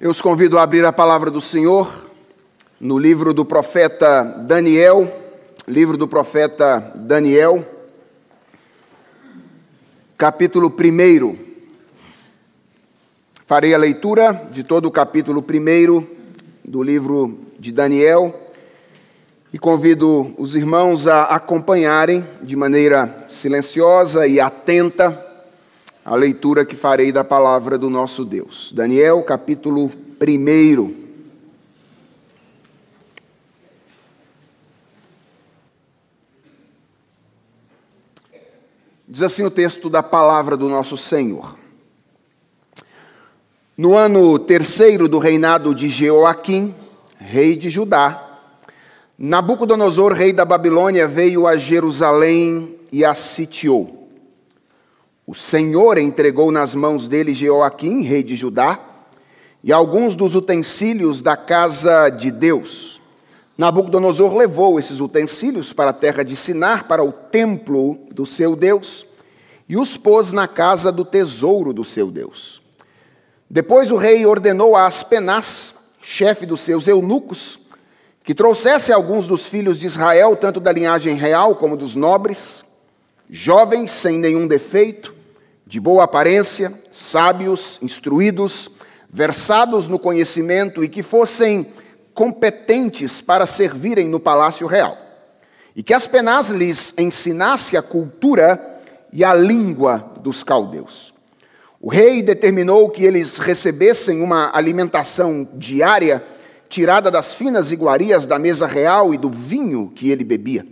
Eu os convido a abrir a palavra do Senhor no livro do profeta Daniel, livro do profeta Daniel, capítulo 1. Farei a leitura de todo o capítulo 1 do livro de Daniel e convido os irmãos a acompanharem de maneira silenciosa e atenta a leitura que farei da palavra do nosso Deus. Daniel, capítulo 1. Diz assim o texto da palavra do nosso Senhor. No ano terceiro do reinado de Jeoaquim, rei de Judá, Nabucodonosor, rei da Babilônia, veio a Jerusalém e a sitiou. O Senhor entregou nas mãos dele Jeoaquim, rei de Judá, e alguns dos utensílios da casa de Deus. Nabucodonosor levou esses utensílios para a terra de Sinar, para o templo do seu Deus, e os pôs na casa do tesouro do seu Deus. Depois o rei ordenou a Aspenaz, chefe dos seus eunucos, que trouxesse alguns dos filhos de Israel, tanto da linhagem real como dos nobres, jovens sem nenhum defeito, de boa aparência, sábios, instruídos, versados no conhecimento e que fossem competentes para servirem no palácio real. E que Aspenaz lhes ensinasse a cultura e a língua dos caldeus. O rei determinou que eles recebessem uma alimentação diária tirada das finas iguarias da mesa real e do vinho que ele bebia.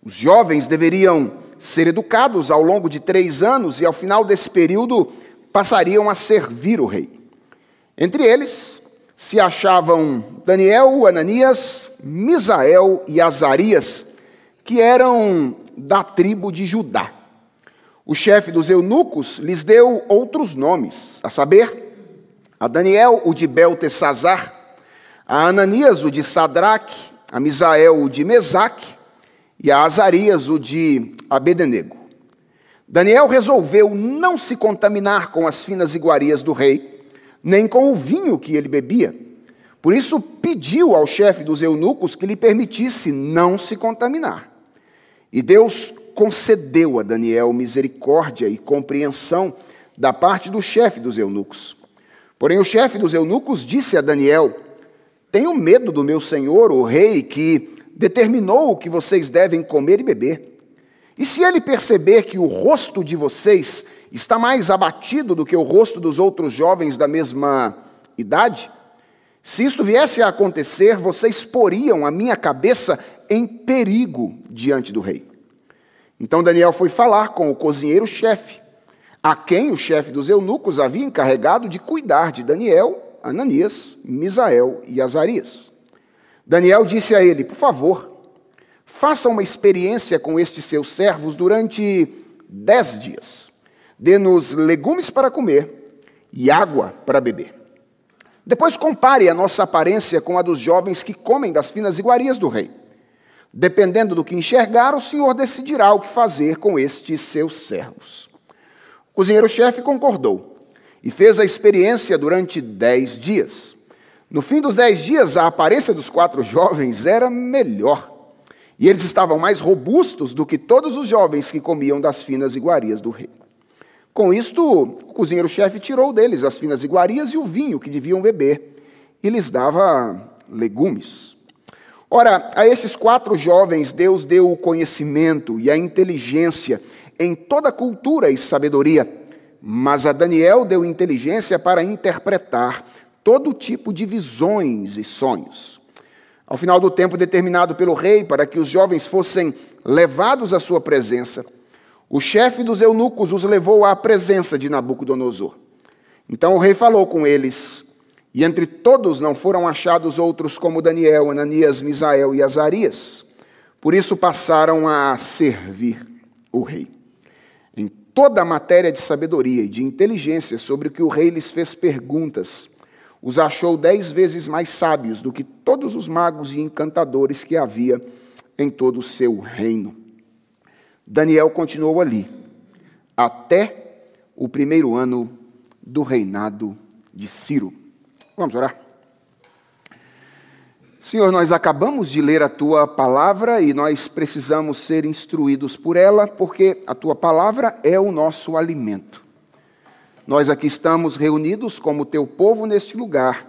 Os jovens deveriam ser educados ao longo de três anos e, ao final desse período, passariam a servir o rei. Entre eles se achavam Daniel, Ananias, Misael e Azarias, que eram da tribo de Judá. O chefe dos eunucos lhes deu outros nomes, a saber, a Daniel o de Beltesazar, a Ananias o de Sadraque, a Misael o de Mesaque e a Azarias o de Abednego. Daniel resolveu não se contaminar com as finas iguarias do rei, nem com o vinho que ele bebia. Por isso pediu ao chefe dos eunucos que lhe permitisse não se contaminar. E Deus concedeu a Daniel misericórdia e compreensão da parte do chefe dos eunucos. Porém, o chefe dos eunucos disse a Daniel: Tenho medo do meu senhor, o rei, que determinou o que vocês devem comer e beber. E se ele perceber que o rosto de vocês está mais abatido do que o rosto dos outros jovens da mesma idade, se isto viesse a acontecer, vocês poriam a minha cabeça em perigo diante do rei. Então Daniel foi falar com o cozinheiro-chefe, a quem o chefe dos eunucos havia encarregado de cuidar de Daniel, Ananias, Misael e Azarias. Daniel disse a ele: Por favor, Faça uma experiência com estes seus servos durante dez dias. Dê-nos legumes para comer e água para beber. Depois compare a nossa aparência com a dos jovens que comem das finas iguarias do rei. Dependendo do que enxergar, o senhor decidirá o que fazer com estes seus servos. O cozinheiro-chefe concordou e fez a experiência durante dez dias. No fim dos dez dias, a aparência dos quatro jovens era melhor e eles estavam mais robustos do que todos os jovens que comiam das finas iguarias do rei. Com isto, o cozinheiro-chefe tirou deles as finas iguarias e o vinho que deviam beber, e lhes dava legumes. Ora, a esses quatro jovens Deus deu o conhecimento e a inteligência em toda cultura e sabedoria, mas a Daniel deu inteligência para interpretar todo tipo de visões e sonhos. Ao final do tempo determinado pelo rei para que os jovens fossem levados à sua presença, o chefe dos eunucos os levou à presença de Nabucodonosor. Então o rei falou com eles, e entre todos não foram achados outros como Daniel, Ananias, Misael e Azarias. Por isso passaram a servir o rei. Em toda a matéria de sabedoria e de inteligência sobre o que o rei lhes fez perguntas, os achou dez vezes mais sábios do que todos os magos e encantadores que havia em todo o seu reino. Daniel continuou ali, até o primeiro ano do reinado de Ciro. Vamos orar. Senhor, nós acabamos de ler a tua palavra e nós precisamos ser instruídos por ela, porque a tua palavra é o nosso alimento. Nós aqui estamos reunidos como teu povo neste lugar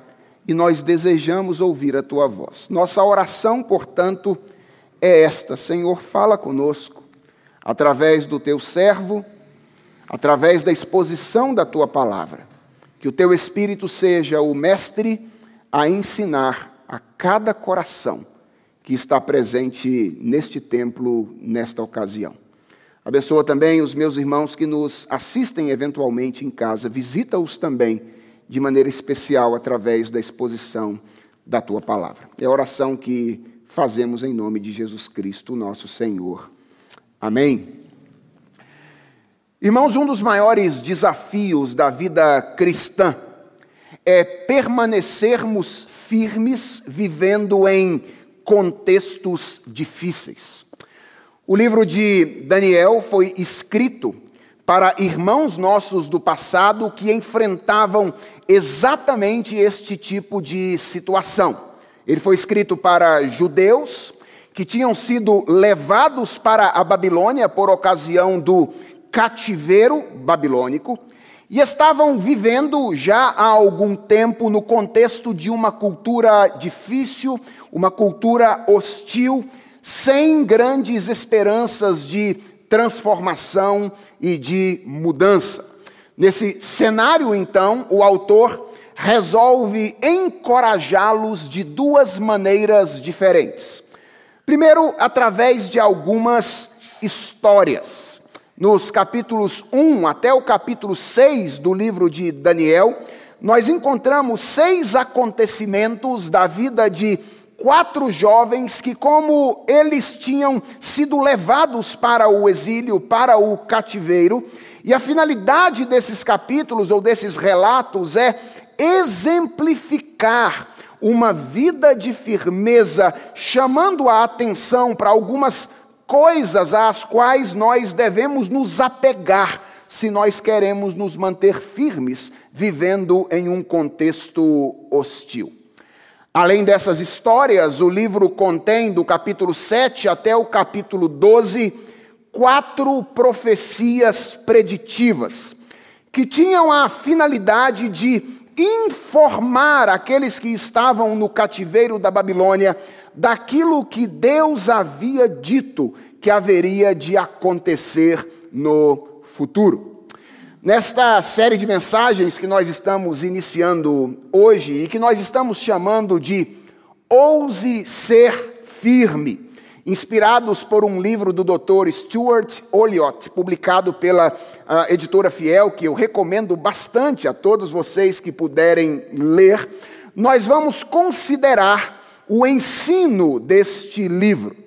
e nós desejamos ouvir a tua voz. Nossa oração, portanto, é esta: Senhor, fala conosco através do teu servo, através da exposição da tua palavra. Que o teu espírito seja o mestre a ensinar a cada coração que está presente neste templo, nesta ocasião. Abençoa também os meus irmãos que nos assistem eventualmente em casa. Visita-os também de maneira especial através da exposição da tua palavra. É a oração que fazemos em nome de Jesus Cristo, nosso Senhor. Amém. Irmãos, um dos maiores desafios da vida cristã é permanecermos firmes vivendo em contextos difíceis. O livro de Daniel foi escrito para irmãos nossos do passado que enfrentavam exatamente este tipo de situação. Ele foi escrito para judeus que tinham sido levados para a Babilônia por ocasião do cativeiro babilônico e estavam vivendo já há algum tempo no contexto de uma cultura difícil, uma cultura hostil, sem grandes esperanças de transformação e de mudança. Nesse cenário, então, o autor resolve encorajá-los de duas maneiras diferentes. Primeiro, através de algumas histórias nos capítulos 1 até o capítulo 6 do livro de Daniel, nós encontramos seis acontecimentos da vida de quatro jovens que, como eles tinham sido levados para o exílio, para o cativeiro, e a finalidade desses capítulos ou desses relatos é exemplificar uma vida de firmeza, chamando a atenção para algumas coisas às quais nós devemos nos apegar se nós queremos nos manter firmes vivendo em um contexto hostil. Além dessas histórias, o livro contém, do capítulo 7 até o capítulo 12, quatro profecias preditivas, que tinham a finalidade de informar aqueles que estavam no cativeiro da Babilônia daquilo que Deus havia dito que haveria de acontecer no futuro. Nesta série de mensagens que nós estamos iniciando hoje e que nós estamos chamando de Ouse Ser Firme, inspirados por um livro do Dr. Stuart Olliott, publicado pela uh, editora Fiel, que eu recomendo bastante a todos vocês que puderem ler, nós vamos considerar o ensino deste livro.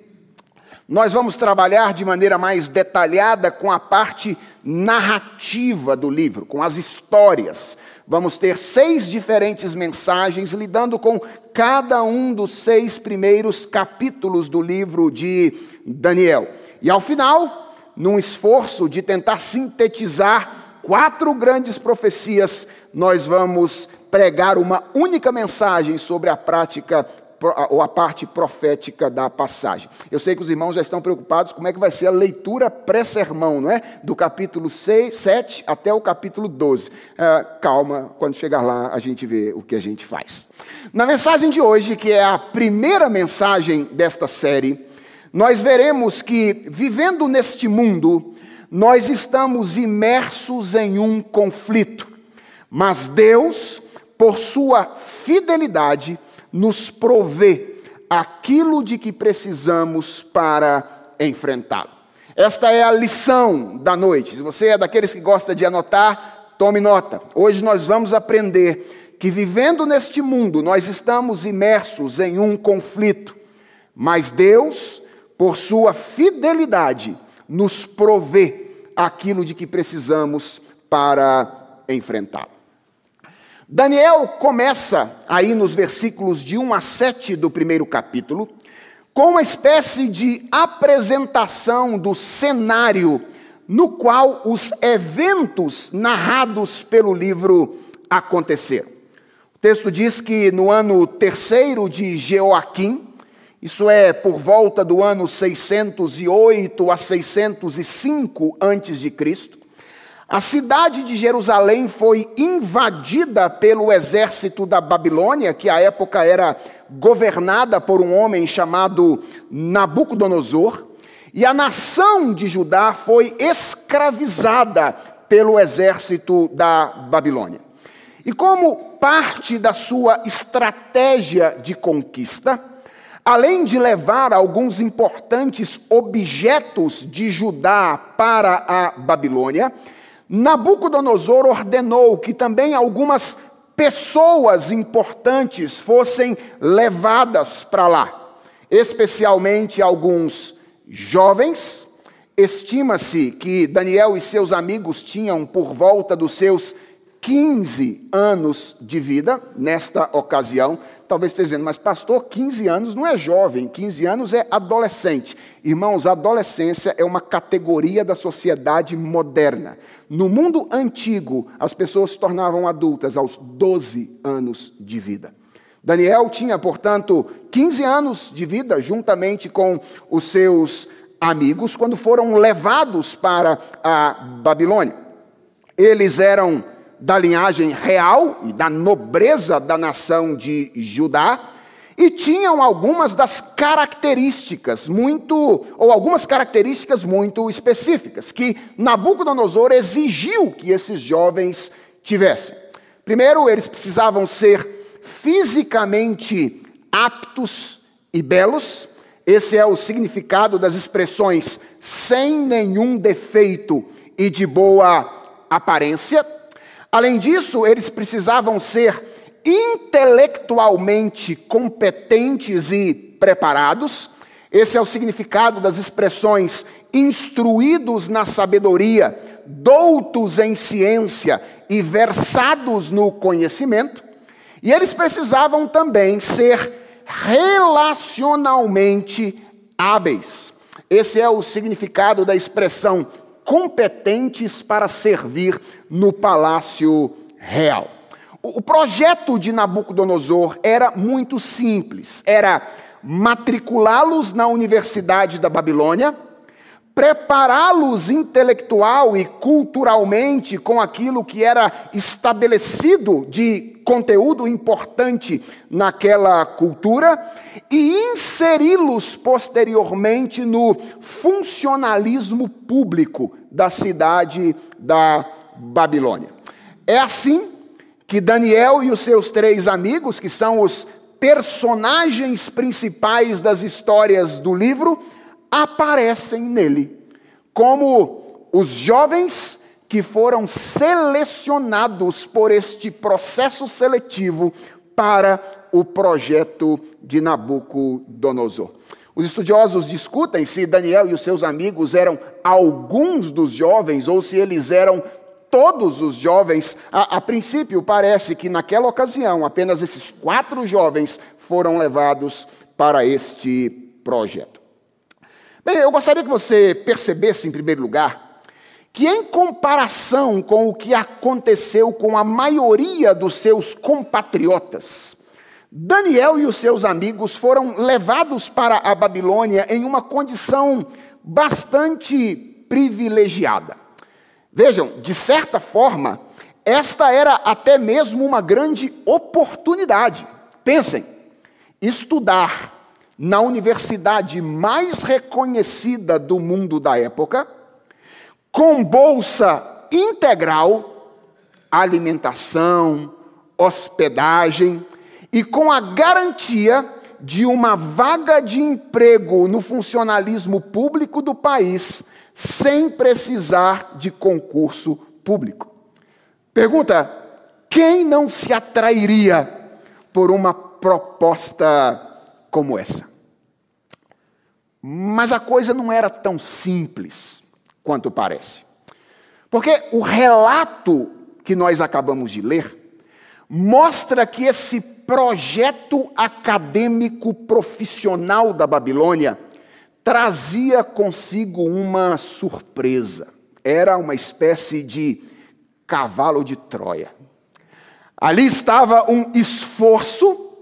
Nós vamos trabalhar de maneira mais detalhada com a parte narrativa do livro, com as histórias. Vamos ter seis diferentes mensagens lidando com cada um dos seis primeiros capítulos do livro de Daniel. E ao final, num esforço de tentar sintetizar quatro grandes profecias, nós vamos pregar uma única mensagem sobre a prática ou a parte profética da passagem. Eu sei que os irmãos já estão preocupados como é que vai ser a leitura pré-sermão, não é? Do capítulo 6, 7 até o capítulo 12. Ah, calma, quando chegar lá a gente vê o que a gente faz. Na mensagem de hoje, que é a primeira mensagem desta série, nós veremos que, vivendo neste mundo, nós estamos imersos em um conflito, mas Deus, por sua fidelidade, nos provê aquilo de que precisamos para enfrentá-lo. Esta é a lição da noite. Se você é daqueles que gosta de anotar, tome nota. Hoje nós vamos aprender que vivendo neste mundo nós estamos imersos em um conflito, mas Deus, por sua fidelidade, nos provê aquilo de que precisamos para enfrentá-lo. Daniel começa aí nos versículos de 1 a 7 do primeiro capítulo, com uma espécie de apresentação do cenário no qual os eventos narrados pelo livro aconteceram. O texto diz que no ano terceiro de Jeoaquim, isso é por volta do ano 608 a 605 antes de Cristo, a cidade de Jerusalém foi invadida pelo exército da Babilônia, que à época era governada por um homem chamado Nabucodonosor, e a nação de Judá foi escravizada pelo exército da Babilônia. E como parte da sua estratégia de conquista, além de levar alguns importantes objetos de Judá para a Babilônia, Nabucodonosor ordenou que também algumas pessoas importantes fossem levadas para lá, especialmente alguns jovens. Estima-se que Daniel e seus amigos tinham por volta dos seus 15 anos de vida nesta ocasião. Talvez esteja dizendo, mas pastor, 15 anos não é jovem, 15 anos é adolescente. Irmãos, a adolescência é uma categoria da sociedade moderna. No mundo antigo, as pessoas se tornavam adultas aos 12 anos de vida. Daniel tinha, portanto, 15 anos de vida, juntamente com os seus amigos, quando foram levados para a Babilônia. Eles eram da linhagem real e da nobreza da nação de Judá, e tinham algumas das características muito, ou algumas características muito específicas, que Nabucodonosor exigiu que esses jovens tivessem. Primeiro, eles precisavam ser fisicamente aptos e belos, esse é o significado das expressões sem nenhum defeito e de boa aparência. Além disso, eles precisavam ser intelectualmente competentes e preparados. Esse é o significado das expressões instruídos na sabedoria, doutos em ciência e versados no conhecimento. E eles precisavam também ser relacionalmente hábeis. Esse é o significado da expressão competentes para servir no palácio real. O projeto de Nabucodonosor era muito simples: era matriculá-los na Universidade da Babilônia, prepará-los intelectual e culturalmente com aquilo que era estabelecido de conteúdo importante naquela cultura e inseri-los posteriormente no funcionalismo público da cidade da Babilônia. É assim que Daniel e os seus três amigos, que são os personagens principais das histórias do livro, aparecem nele, como os jovens que foram selecionados por este processo seletivo para o projeto de Nabucodonosor. Os estudiosos discutem se Daniel e os seus amigos eram alguns dos jovens ou se eles eram todos os jovens. A, a, princípio, parece que naquela ocasião apenas esses quatro jovens foram levados para este projeto. Bem, eu gostaria que você percebesse, em primeiro lugar, que em comparação com o que aconteceu com a maioria dos seus compatriotas, Daniel e os seus amigos foram levados para a Babilônia em uma condição bastante privilegiada. Vejam, de certa forma, esta era até mesmo uma grande oportunidade. Pensem, estudar na universidade mais reconhecida do mundo da época, com bolsa integral, alimentação, hospedagem, e com a garantia de uma vaga de emprego no funcionalismo público do país, sem precisar de concurso público. Pergunta: quem não se atrairia por uma proposta como essa? Mas a coisa não era tão simples quanto parece. Porque o relato que nós acabamos de ler mostra que esse projeto acadêmico profissional da Babilônia trazia consigo uma surpresa. Era uma espécie de cavalo de Troia. Ali estava um esforço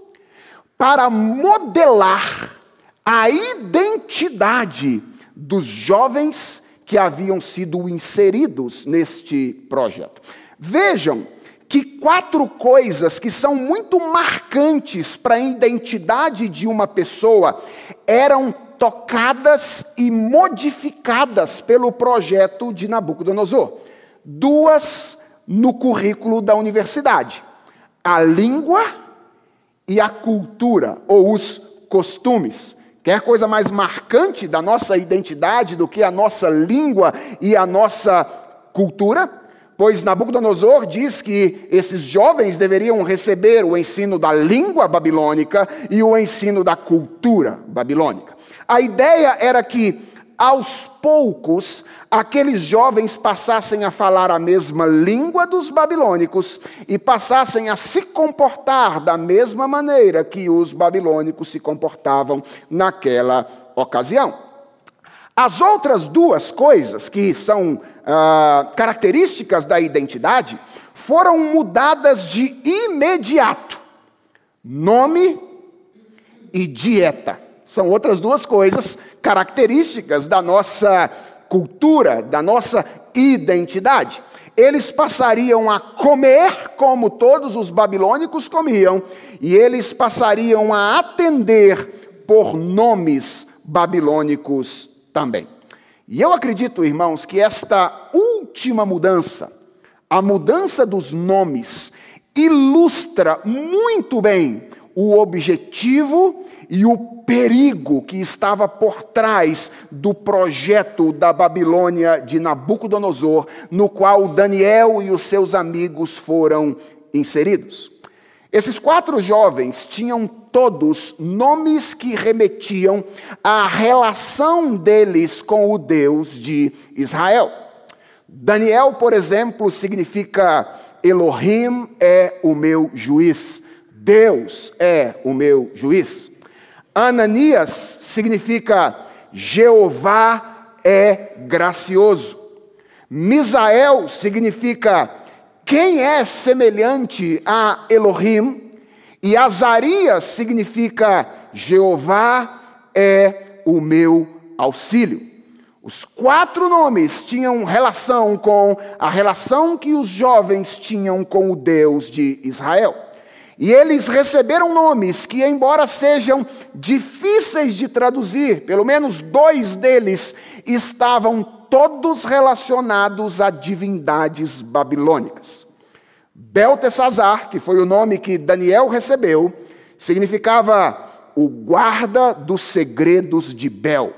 para modelar a identidade dos jovens que haviam sido inseridos neste projeto. Vejam que quatro coisas que são muito marcantes para a identidade de uma pessoa eram tocadas e modificadas pelo projeto de Nabucodonosor. Duas no currículo da universidade: a língua e a cultura, ou os costumes. Quer coisa mais marcante da nossa identidade do que a nossa língua e a nossa cultura? Pois Nabucodonosor diz que esses jovens deveriam receber o ensino da língua babilônica e o ensino da cultura babilônica. A ideia era que, aos poucos, aqueles jovens passassem a falar a mesma língua dos babilônicos e passassem a se comportar da mesma maneira que os babilônicos se comportavam naquela ocasião. As outras duas coisas que são ah, características da identidade foram mudadas de imediato: nome e dieta. São outras duas coisas características da nossa cultura, da nossa identidade. Eles passariam a comer como todos os babilônicos comiam, e eles passariam a atender por nomes babilônicos também. E eu acredito, irmãos, que esta última mudança, a mudança dos nomes, ilustra muito bem o objetivo e o perigo que estava por trás do projeto da Babilônia de Nabucodonosor, no qual Daniel e os seus amigos foram inseridos. Esses quatro jovens tinham todos nomes que remetiam à relação deles com o Deus de Israel. Daniel, por exemplo, significa Elohim é o meu juiz, Deus é o meu juiz. Ananias significa Jeová é gracioso. Misael significa quem é semelhante a Elohim. E Azarias significa Jeová é o meu auxílio. Os quatro nomes tinham relação com a relação que os jovens tinham com o Deus de Israel. E eles receberam nomes que, embora sejam difíceis de traduzir, pelo menos dois deles estavam todos relacionados a divindades babilônicas. Beltesazar, que foi o nome que Daniel recebeu, significava o guarda dos segredos de Bel.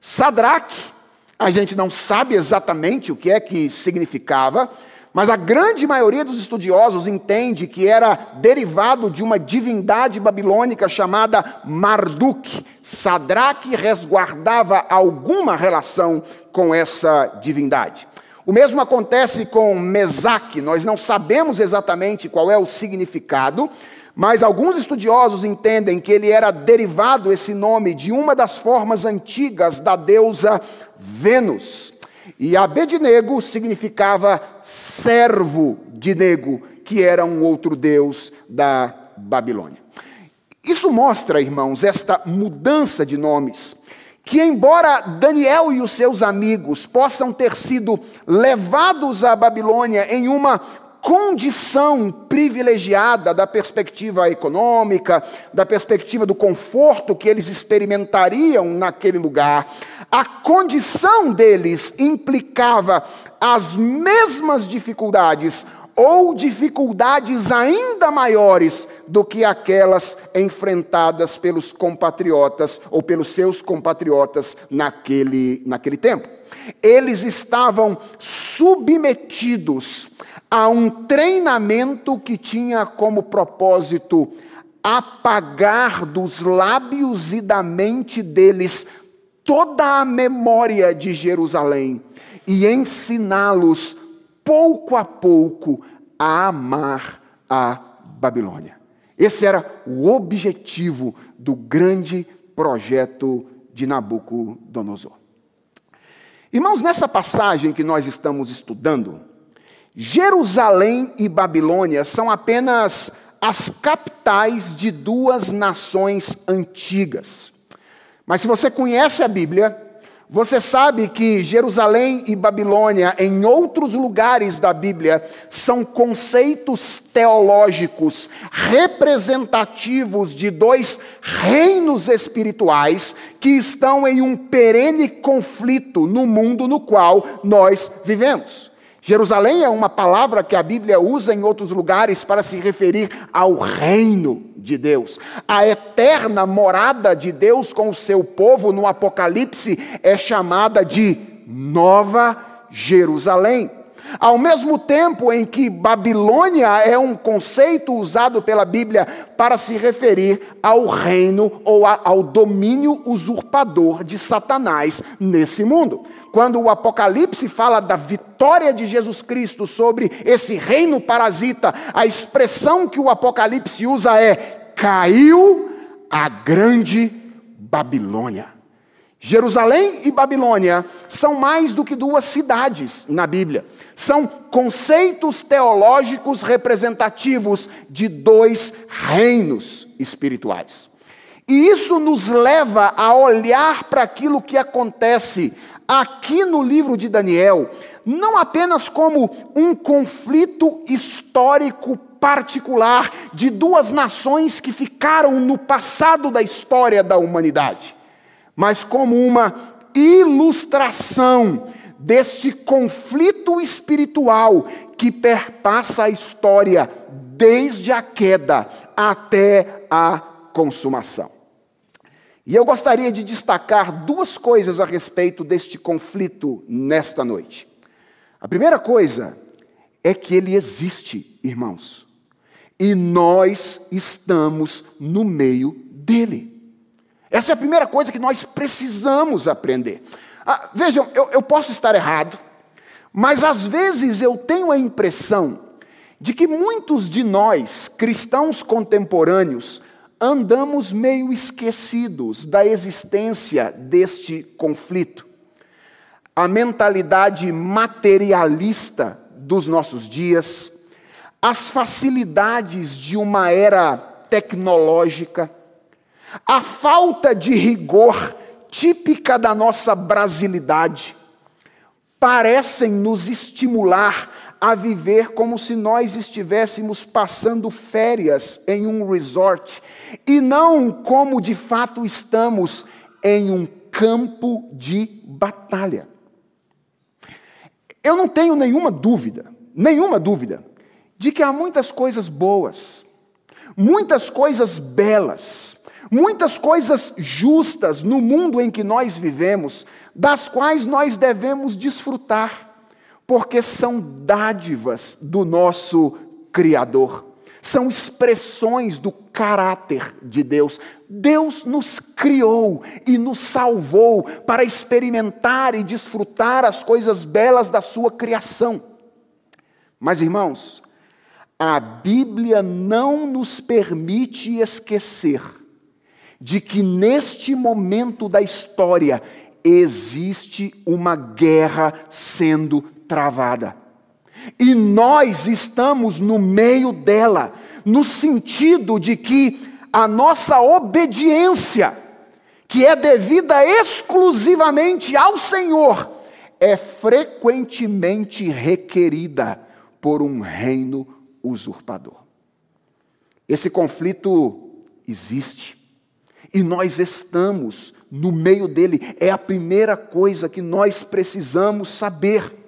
Sadraque, a gente não sabe exatamente o que é que significava, mas a grande maioria dos estudiosos entende que era derivado de uma divindade babilônica chamada Marduk. Sadraque resguardava alguma relação com essa divindade. O mesmo acontece com Mesaque, nós não sabemos exatamente qual é o significado, mas alguns estudiosos entendem que ele era derivado, esse nome, de uma das formas antigas da deusa Vênus. E Abednego significava servo de Nego, que era um outro deus da Babilônia. Isso mostra, irmãos, esta mudança de nomes, que embora Daniel e os seus amigos possam ter sido levados à Babilônia em uma condição privilegiada da perspectiva econômica, da perspectiva do conforto que eles experimentariam naquele lugar, a condição deles implicava as mesmas dificuldades ou dificuldades ainda maiores do que aquelas enfrentadas pelos compatriotas ou pelos seus compatriotas naquele, naquele tempo. Eles estavam submetidos a um treinamento que tinha como propósito apagar dos lábios e da mente deles toda a memória de Jerusalém e ensiná-los pouco a pouco a amar a Babilônia. Esse era o objetivo do grande projeto de Nabucodonosor. Irmãos, nessa passagem que nós estamos estudando, Jerusalém e Babilônia são apenas as capitais de duas nações antigas. Mas se você conhece a Bíblia, você sabe que Jerusalém e Babilônia, em outros lugares da Bíblia, são conceitos teológicos representativos de dois reinos espirituais que estão em um perene conflito no mundo no qual nós vivemos. Jerusalém é uma palavra que a Bíblia usa em outros lugares para se referir ao reino de Deus. A eterna morada de Deus com o seu povo no Apocalipse é chamada de Nova Jerusalém. Ao mesmo tempo em que Babilônia é um conceito usado pela Bíblia para se referir ao reino ou ao domínio usurpador de Satanás nesse mundo quando o Apocalipse fala da vitória de Jesus Cristo sobre esse reino parasita, a expressão que o Apocalipse usa é: caiu a grande Babilônia. Jerusalém e Babilônia são mais do que duas cidades na Bíblia. São conceitos teológicos representativos de dois reinos espirituais. E isso nos leva a olhar para aquilo que acontece aqui no livro de Daniel, não apenas como um conflito histórico particular de duas nações que ficaram no passado da história da humanidade, mas como uma ilustração deste conflito espiritual que perpassa a história desde a queda até a consumação. E eu gostaria de destacar duas coisas a respeito deste conflito nesta noite. A primeira coisa é que ele existe, irmãos, e nós estamos no meio dele. Essa é a primeira coisa que nós precisamos aprender. Ah, vejam, eu, eu posso estar errado, mas às vezes eu tenho a impressão de que muitos de nós, cristãos contemporâneos, andamos meio esquecidos da existência deste conflito. A mentalidade materialista dos nossos dias, as facilidades de uma era tecnológica, a falta de rigor típica da nossa brasilidade, parecem nos estimular a viver como se nós estivéssemos passando férias em um resort e não como de fato estamos em um campo de batalha. Eu não tenho nenhuma dúvida, nenhuma dúvida, de que há muitas coisas boas, muitas coisas belas, muitas coisas justas no mundo em que nós vivemos, das quais nós devemos desfrutar porque são dádivas do nosso Criador, são expressões do caráter de Deus. Deus nos criou e nos salvou para experimentar e desfrutar as coisas belas da sua criação. Mas, irmãos, a Bíblia não nos permite esquecer de que neste momento da história existe uma guerra sendo travada. E nós estamos no meio dela, no sentido de que a nossa obediência, que é devida exclusivamente ao Senhor, é frequentemente requerida por um reino usurpador. Esse conflito existe e nós estamos no meio dele, é a primeira coisa que nós precisamos saber.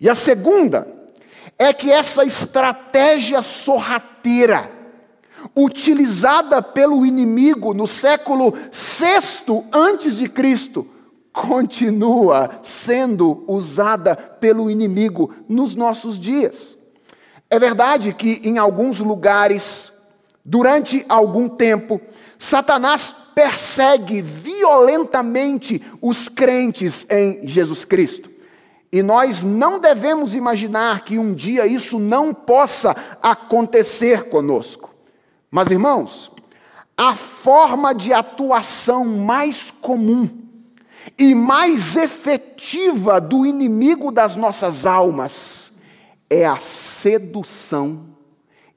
E a segunda é que essa estratégia sorrateira, utilizada pelo inimigo no século VI antes de Cristo, continua sendo usada pelo inimigo nos nossos dias. É verdade que em alguns lugares, durante algum tempo, Satanás persegue violentamente os crentes em Jesus Cristo. E nós não devemos imaginar que um dia isso não possa acontecer conosco. Mas, irmãos, a forma de atuação mais comum e mais efetiva do inimigo das nossas almas é a sedução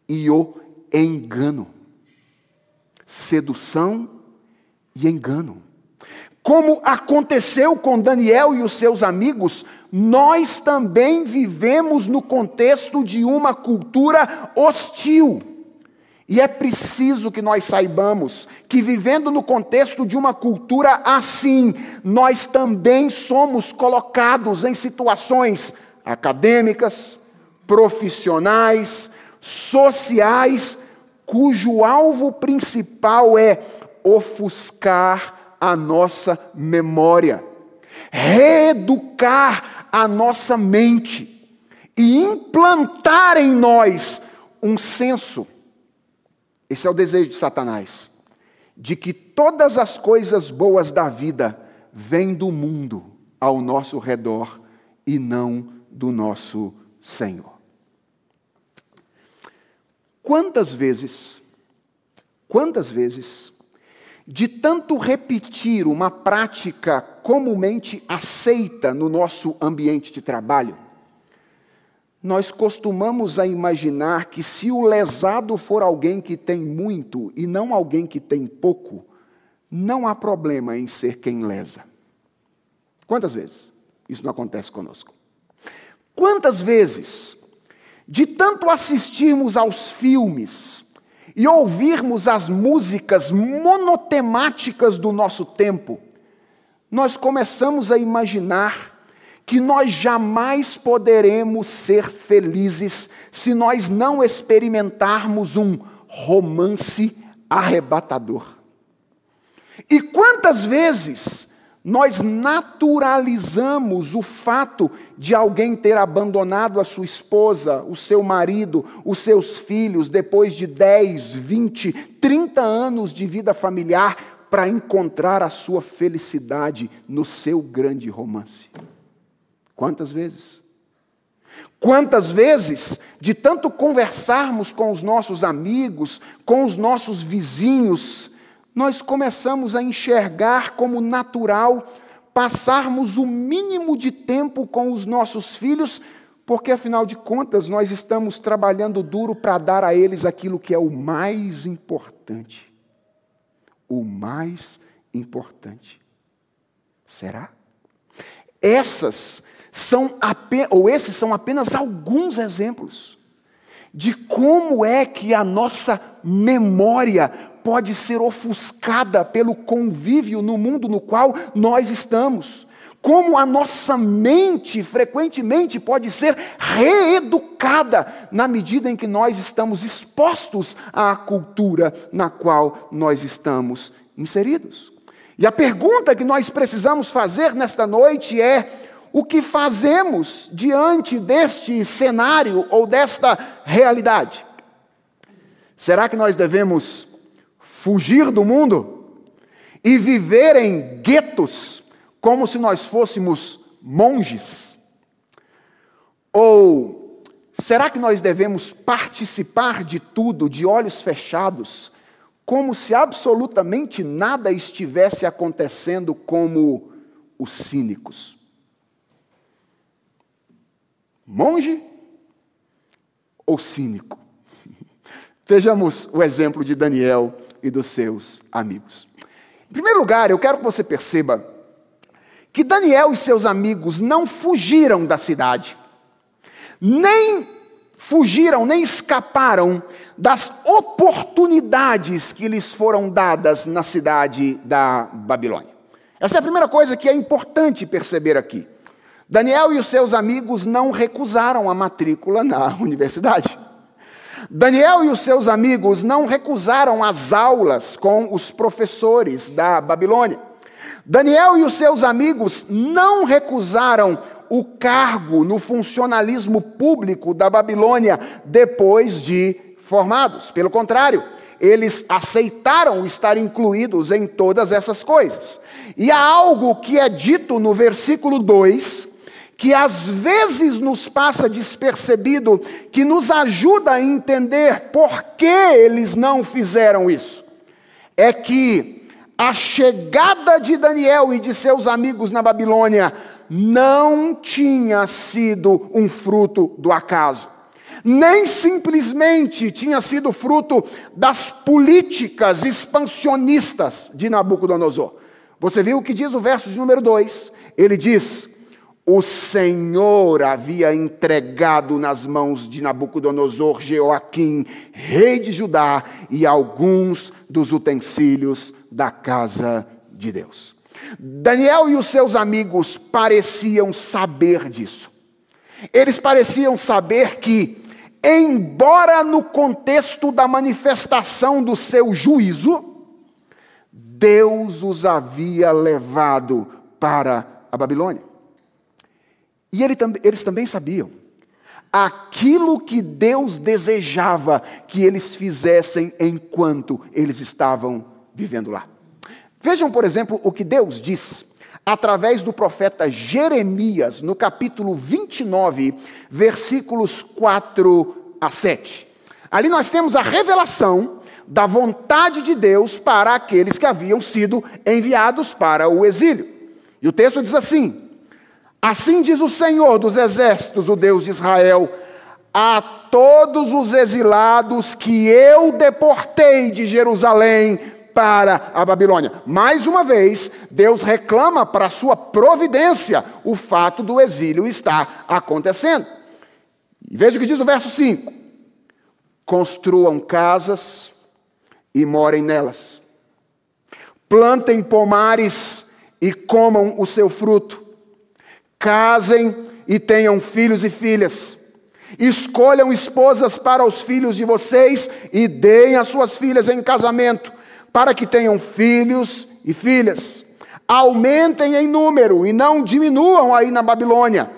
e o engano. Sedução e engano. Como aconteceu com Daniel e os seus amigos, nós também vivemos no contexto de uma cultura hostil. E é preciso que nós saibamos que, vivendo no contexto de uma cultura assim, nós também somos colocados em situações acadêmicas, profissionais, sociais, cujo alvo principal é ofuscar a nossa memória, reeducar a nossa mente e implantar em nós um senso. Esse é o desejo de Satanás, de que todas as coisas boas da vida vêm do mundo ao nosso redor e não do nosso Senhor. Quantas vezes, quantas vezes, de tanto repetir uma prática comumente aceita no nosso ambiente de trabalho, nós costumamos a imaginar que se o lesado for alguém que tem muito e não alguém que tem pouco, não há problema em ser quem lesa. Quantas vezes isso não acontece conosco? Quantas vezes, de tanto assistirmos aos filmes e ouvirmos as músicas monotemáticas do nosso tempo, nós começamos a imaginar que nós jamais poderemos ser felizes se nós não experimentarmos um romance arrebatador. E quantas vezes nós naturalizamos o fato de alguém ter abandonado a sua esposa, o seu marido, os seus filhos, depois de 10, 20, 30 anos de vida familiar, para encontrar a sua felicidade no seu grande romance. Quantas vezes? Quantas vezes, de tanto conversarmos com os nossos amigos, com os nossos vizinhos, nós começamos a enxergar como natural passarmos o mínimo de tempo com os nossos filhos, porque afinal de contas nós estamos trabalhando duro para dar a eles aquilo que é o mais importante. O mais importante. Será? Essas são ou esses são apenas alguns exemplos de como é que a nossa memória pode ser ofuscada pelo convívio no mundo no qual nós estamos. Como a nossa mente frequentemente pode ser reeducada na medida em que nós estamos expostos à cultura na qual nós estamos inseridos. E a pergunta que nós precisamos fazer nesta noite é: o que fazemos diante deste cenário ou desta realidade? Será que nós devemos fugir do mundo e viver em guetos como se nós fôssemos monges? Ou será que nós devemos participar de tudo de olhos fechados, como se absolutamente nada estivesse acontecendo como os cínicos? Monge ou cínico? Vejamos o exemplo de Daniel e dos seus amigos. Em primeiro lugar, eu quero que você perceba que Daniel e seus amigos não fugiram da cidade, nem fugiram, nem escaparam das oportunidades que lhes foram dadas na cidade da Babilônia. Essa é a primeira coisa que é importante perceber aqui. Daniel e os seus amigos não recusaram a matrícula na universidade. Daniel e os seus amigos não recusaram as aulas com os professores da Babilônia. Daniel e os seus amigos não recusaram o cargo no funcionalismo público da Babilônia depois de formados. Pelo contrário, eles aceitaram estar incluídos em todas essas coisas. E há algo que é dito no versículo 2 que às vezes nos passa despercebido, que nos ajuda a entender por que eles não fizeram isso. É que a chegada de Daniel e de seus amigos na Babilônia não tinha sido um fruto do acaso. Nem simplesmente tinha sido fruto das políticas expansionistas de Nabucodonosor. Você viu o que diz o verso de número 2? Ele diz: O Senhor havia entregado nas mãos de Nabucodonosor, Jeoaquim, rei de Judá, e alguns dos utensílios da casa de Deus. Daniel e os seus amigos pareciam saber disso. Eles pareciam saber que, embora no contexto da manifestação do seu juízo, Deus os havia levado para a Babilônia. E ele, eles também sabiam aquilo que Deus desejava que eles fizessem enquanto eles estavam vivendo lá. Vejam, por exemplo, o que Deus diz através do profeta Jeremias, no capítulo 29, versículos 4 a 7. Ali nós temos a revelação da vontade de Deus para aqueles que haviam sido enviados para o exílio. E o texto diz assim: Assim diz o Senhor dos exércitos, o Deus de Israel, a todos os exilados que eu deportei de Jerusalém para a Babilônia. Mais uma vez, Deus reclama para sua providência o fato do exílio estar acontecendo. Veja o que diz o verso 5: Construam casas e morem nelas, plantem pomares e comam o seu fruto, casem e tenham filhos e filhas. Escolham esposas para os filhos de vocês e deem as suas filhas em casamento para que tenham filhos e filhas. Aumentem em número e não diminuam aí na Babilônia.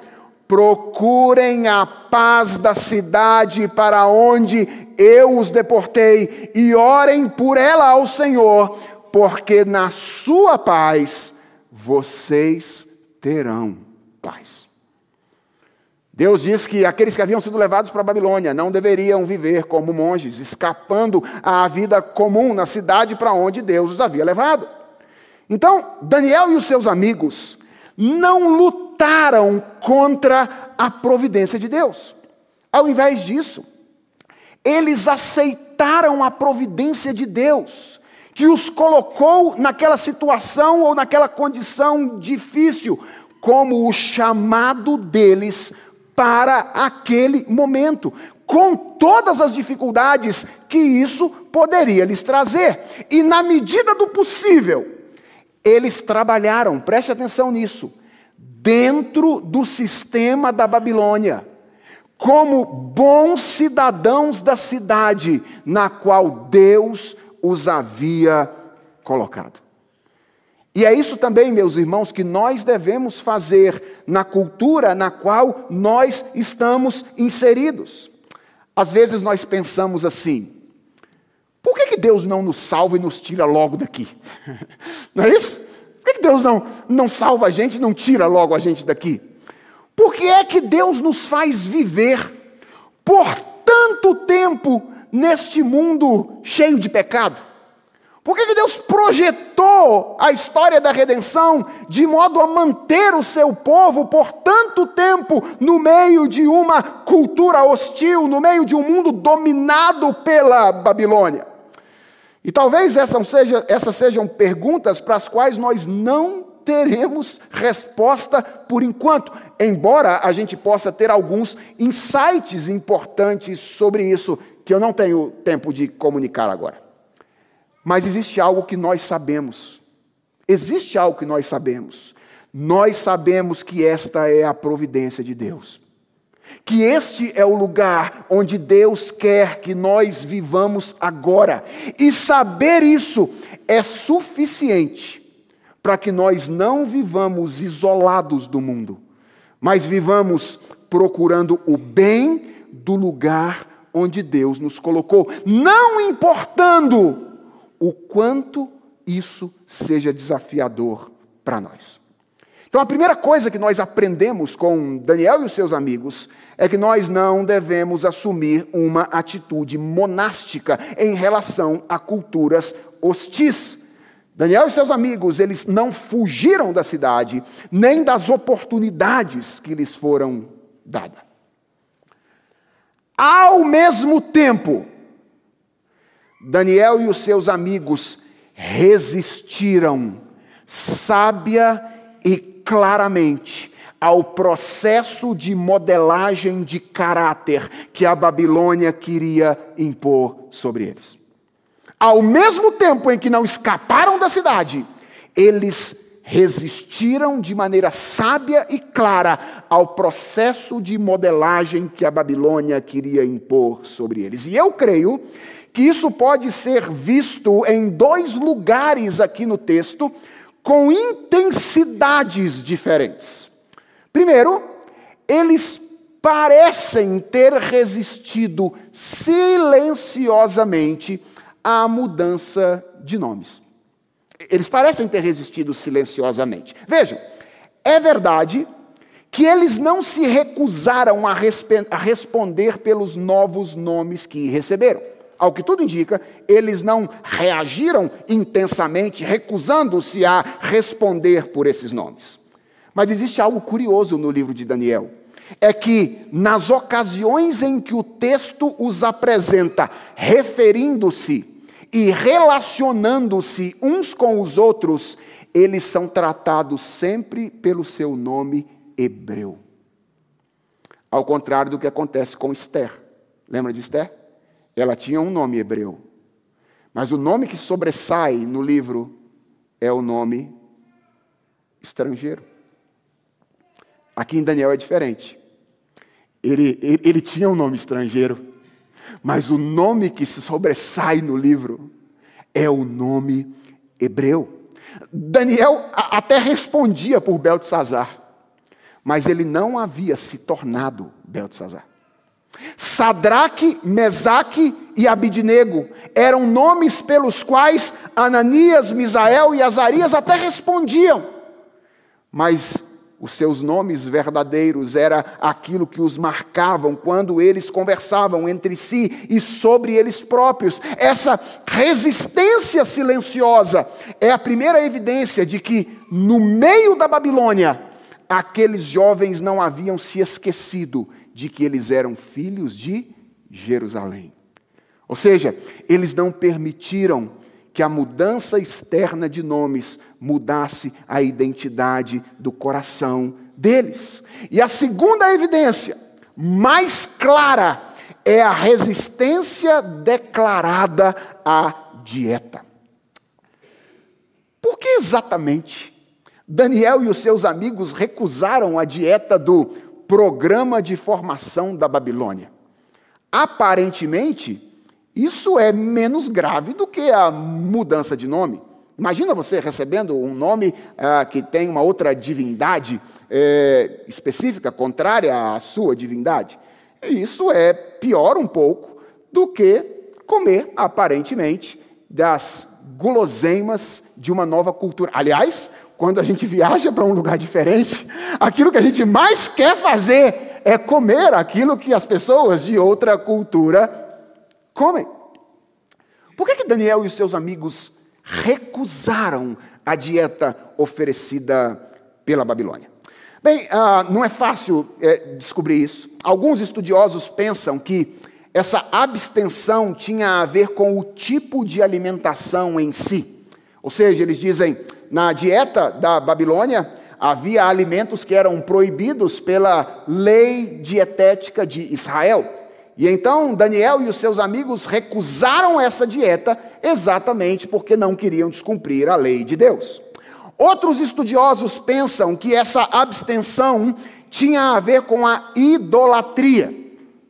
Procurem a paz da cidade para onde eu os deportei e orem por ela ao Senhor, porque na sua paz vocês terão paz. Deus diz que aqueles que haviam sido levados para a Babilônia não deveriam viver como monges, escapando à vida comum na cidade para onde Deus os havia levado. Então, Daniel e os seus amigos não lutaram contra a providência de Deus. Ao invés disso, eles aceitaram a providência de Deus, que os colocou naquela situação ou naquela condição difícil, como o chamado deles para aquele momento, com todas as dificuldades que isso poderia lhes trazer. E na medida do possível, eles trabalharam, preste atenção nisso, dentro do sistema da Babilônia, como bons cidadãos da cidade na qual Deus os havia colocado. E é isso também, meus irmãos, que nós devemos fazer na cultura na qual nós estamos inseridos. Às vezes nós pensamos assim: por que, que Deus não nos salva e nos tira logo daqui? Não é isso? Por que, que Deus não, não salva a gente e não tira logo a gente daqui? Por que é que Deus nos faz viver por tanto tempo neste mundo cheio de pecado? Por que, Deus projetou a história da redenção de modo a manter o seu povo por tanto tempo no meio de uma cultura hostil, no meio de um mundo dominado pela Babilônia? E talvez essas, seja, essas sejam perguntas para as quais nós não teremos resposta por enquanto, embora a gente possa ter alguns insights importantes sobre isso que eu não tenho tempo de comunicar agora. Mas existe algo que nós sabemos. Existe algo que nós sabemos. Nós sabemos que esta é a providência de Deus. Que este é o lugar onde Deus quer que nós vivamos agora. E saber isso é suficiente para que nós não vivamos isolados do mundo, mas vivamos procurando o bem do lugar onde Deus nos colocou, não importando o quanto isso seja desafiador para nós. Então, a primeira coisa que nós aprendemos com Daniel e os seus amigos é que nós não devemos assumir uma atitude monástica em relação a culturas hostis. Daniel e seus amigos, eles não fugiram da cidade, nem das oportunidades que lhes foram dadas. Ao mesmo tempo, Daniel e os seus amigos resistiram sábia e claramente ao processo de modelagem de caráter que a Babilônia queria impor sobre eles. Ao mesmo tempo em que não escaparam da cidade, eles resistiram de maneira sábia e clara ao processo de modelagem que a Babilônia queria impor sobre eles. E eu creio que isso pode ser visto em dois lugares aqui no texto, com intensidades diferentes. Primeiro, eles parecem ter resistido silenciosamente à mudança de nomes. Eles parecem ter resistido silenciosamente. Vejam, é verdade que eles não se recusaram a, a responder pelos novos nomes que receberam. Ao que tudo indica, eles não reagiram intensamente, recusando-se a responder por esses nomes. Mas existe algo curioso no livro de Daniel. É que, nas ocasiões em que o texto os apresenta, referindo-se e relacionando-se uns com os outros, eles são tratados sempre pelo seu nome hebreu. Ao contrário do que acontece com Esther. Lembra de Esther? Ela tinha um nome hebreu. Mas o nome que sobressai no livro é o nome estrangeiro. Aqui em Daniel é diferente. Ele, ele, ele, tinha um nome estrangeiro, mas o nome que se sobressai no livro é o nome hebreu. Daniel até respondia por Beltesazar, mas ele não havia se tornado Beltesazar. Sadraque, Mesaque e Abidnego eram nomes pelos quais Ananias, Misael e Azarias até respondiam, mas os seus nomes verdadeiros era aquilo que os marcavam quando eles conversavam entre si e sobre eles próprios. Essa resistência silenciosa é a primeira evidência de que no meio da Babilônia aqueles jovens não haviam se esquecido de que eles eram filhos de Jerusalém. Ou seja, eles não permitiram que a mudança externa de nomes mudasse a identidade do coração deles. E a segunda evidência, mais clara, é a resistência declarada à dieta. Por que exatamente Daniel e os seus amigos recusaram a dieta do programa de formação da Babilônia. Aparentemente, isso é menos grave do que a mudança de nome. Imagina você recebendo um nome ah, que tem uma outra divindade eh, específica, contrária à sua divindade. Isso é pior um pouco do que comer, aparentemente, das guloseimas de uma nova cultura. Aliás, quando a gente viaja para um lugar diferente, aquilo que a gente mais quer fazer é comer aquilo que as pessoas de outra cultura comem. Por que, que Daniel e os seus amigos recusaram a dieta oferecida pela Babilônia? Bem, ah, não é fácil é, descobrir isso. Alguns estudiosos pensam que essa abstenção tinha a ver com o tipo de alimentação em si. Ou seja, eles dizem, na dieta da Babilônia, havia alimentos que eram proibidos pela lei dietética de Israel. E então Daniel e os seus amigos recusaram essa dieta exatamente porque não queriam descumprir a lei de Deus. Outros estudiosos pensam que essa abstenção tinha a ver com a idolatria.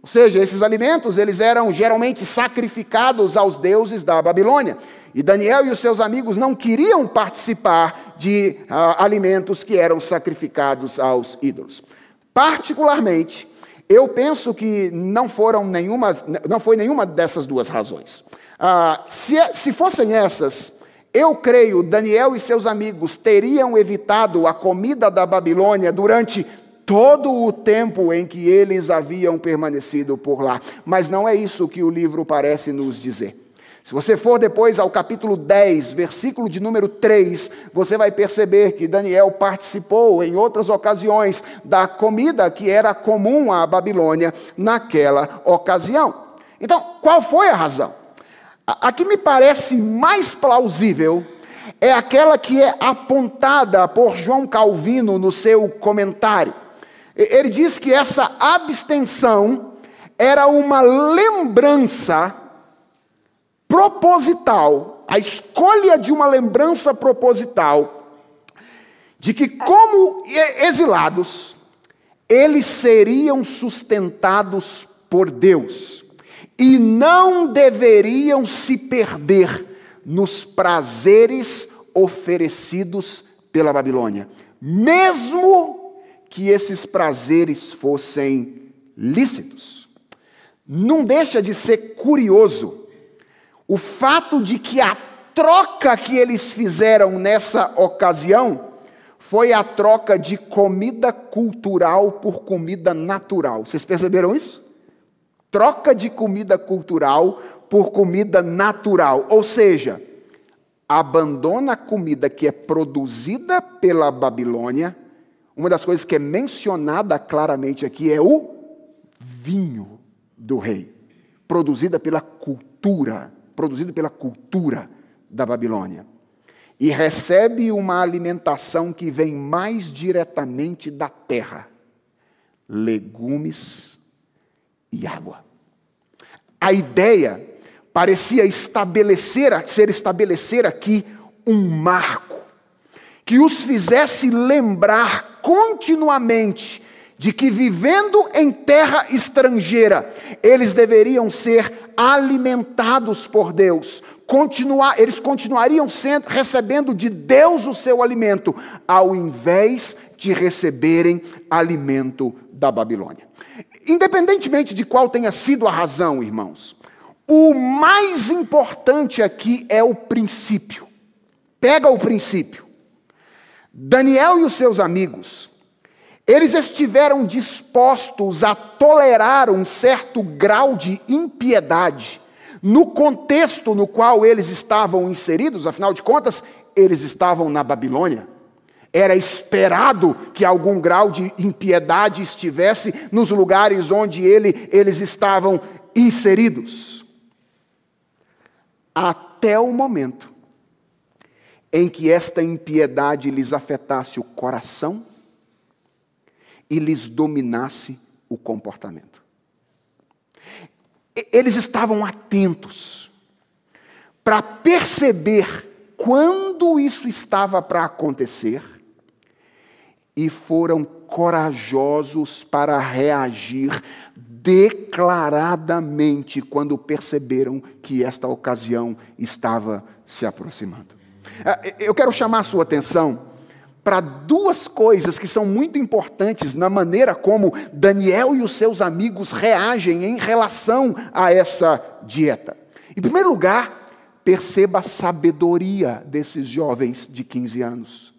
Ou seja, esses alimentos eles eram geralmente sacrificados aos deuses da Babilônia. E Daniel e os seus amigos não queriam participar de uh, alimentos que eram sacrificados aos ídolos. Particularmente, eu penso que não foram nenhuma, não foi nenhuma dessas duas razões. Uh, se, se fossem essas, eu creio Daniel e seus amigos teriam evitado a comida da Babilônia durante todo o tempo em que eles haviam permanecido por lá. Mas não é isso que o livro parece nos dizer. Se você for depois ao capítulo 10, versículo de número 3, você vai perceber que Daniel participou em outras ocasiões da comida que era comum à Babilônia naquela ocasião. Então, qual foi a razão? A que me parece mais plausível é aquela que é apontada por João Calvino no seu comentário. Ele diz que essa abstenção era uma lembrança proposital, a escolha de uma lembrança proposital, de que, como exilados, eles seriam sustentados por Deus e não deveriam se perder nos prazeres oferecidos pela Babilônia, mesmo que esses prazeres fossem lícitos. Não deixa de ser curioso o fato de que a troca que eles fizeram nessa ocasião foi a troca de comida cultural por comida natural. Vocês perceberam isso? Troca de comida cultural por comida natural. Ou seja, abandona a comida que é produzida pela Babilônia. Uma das coisas que é mencionada claramente aqui é o vinho do rei, produzida pela cultura produzido pela cultura da Babilônia. E recebe uma alimentação que vem mais diretamente da terra: legumes e água. A ideia parecia estabelecer, ser estabelecer aqui um marco que os fizesse lembrar continuamente de que vivendo em terra estrangeira, eles deveriam ser alimentados por Deus. Continuar, eles continuariam sendo, recebendo de Deus o seu alimento, ao invés de receberem alimento da Babilônia. Independentemente de qual tenha sido a razão, irmãos, o mais importante aqui é o princípio. Pega o princípio. Daniel e os seus amigos, eles estiveram dispostos a tolerar um certo grau de impiedade no contexto no qual eles estavam inseridos, afinal de contas, eles estavam na Babilônia. Era esperado que algum grau de impiedade estivesse nos lugares onde ele, eles estavam inseridos. Até o momento em que esta impiedade lhes afetasse o coração e lhes dominasse o comportamento. Eles estavam atentos para perceber quando isso estava para acontecer e foram corajosos para reagir declaradamente quando perceberam que esta ocasião estava se aproximando. Ah, eu quero chamar a sua atenção para duas coisas que são muito importantes na maneira como Daniel e os seus amigos reagem em relação a essa dieta. Em primeiro lugar, perceba a sabedoria desses jovens de 15 anos.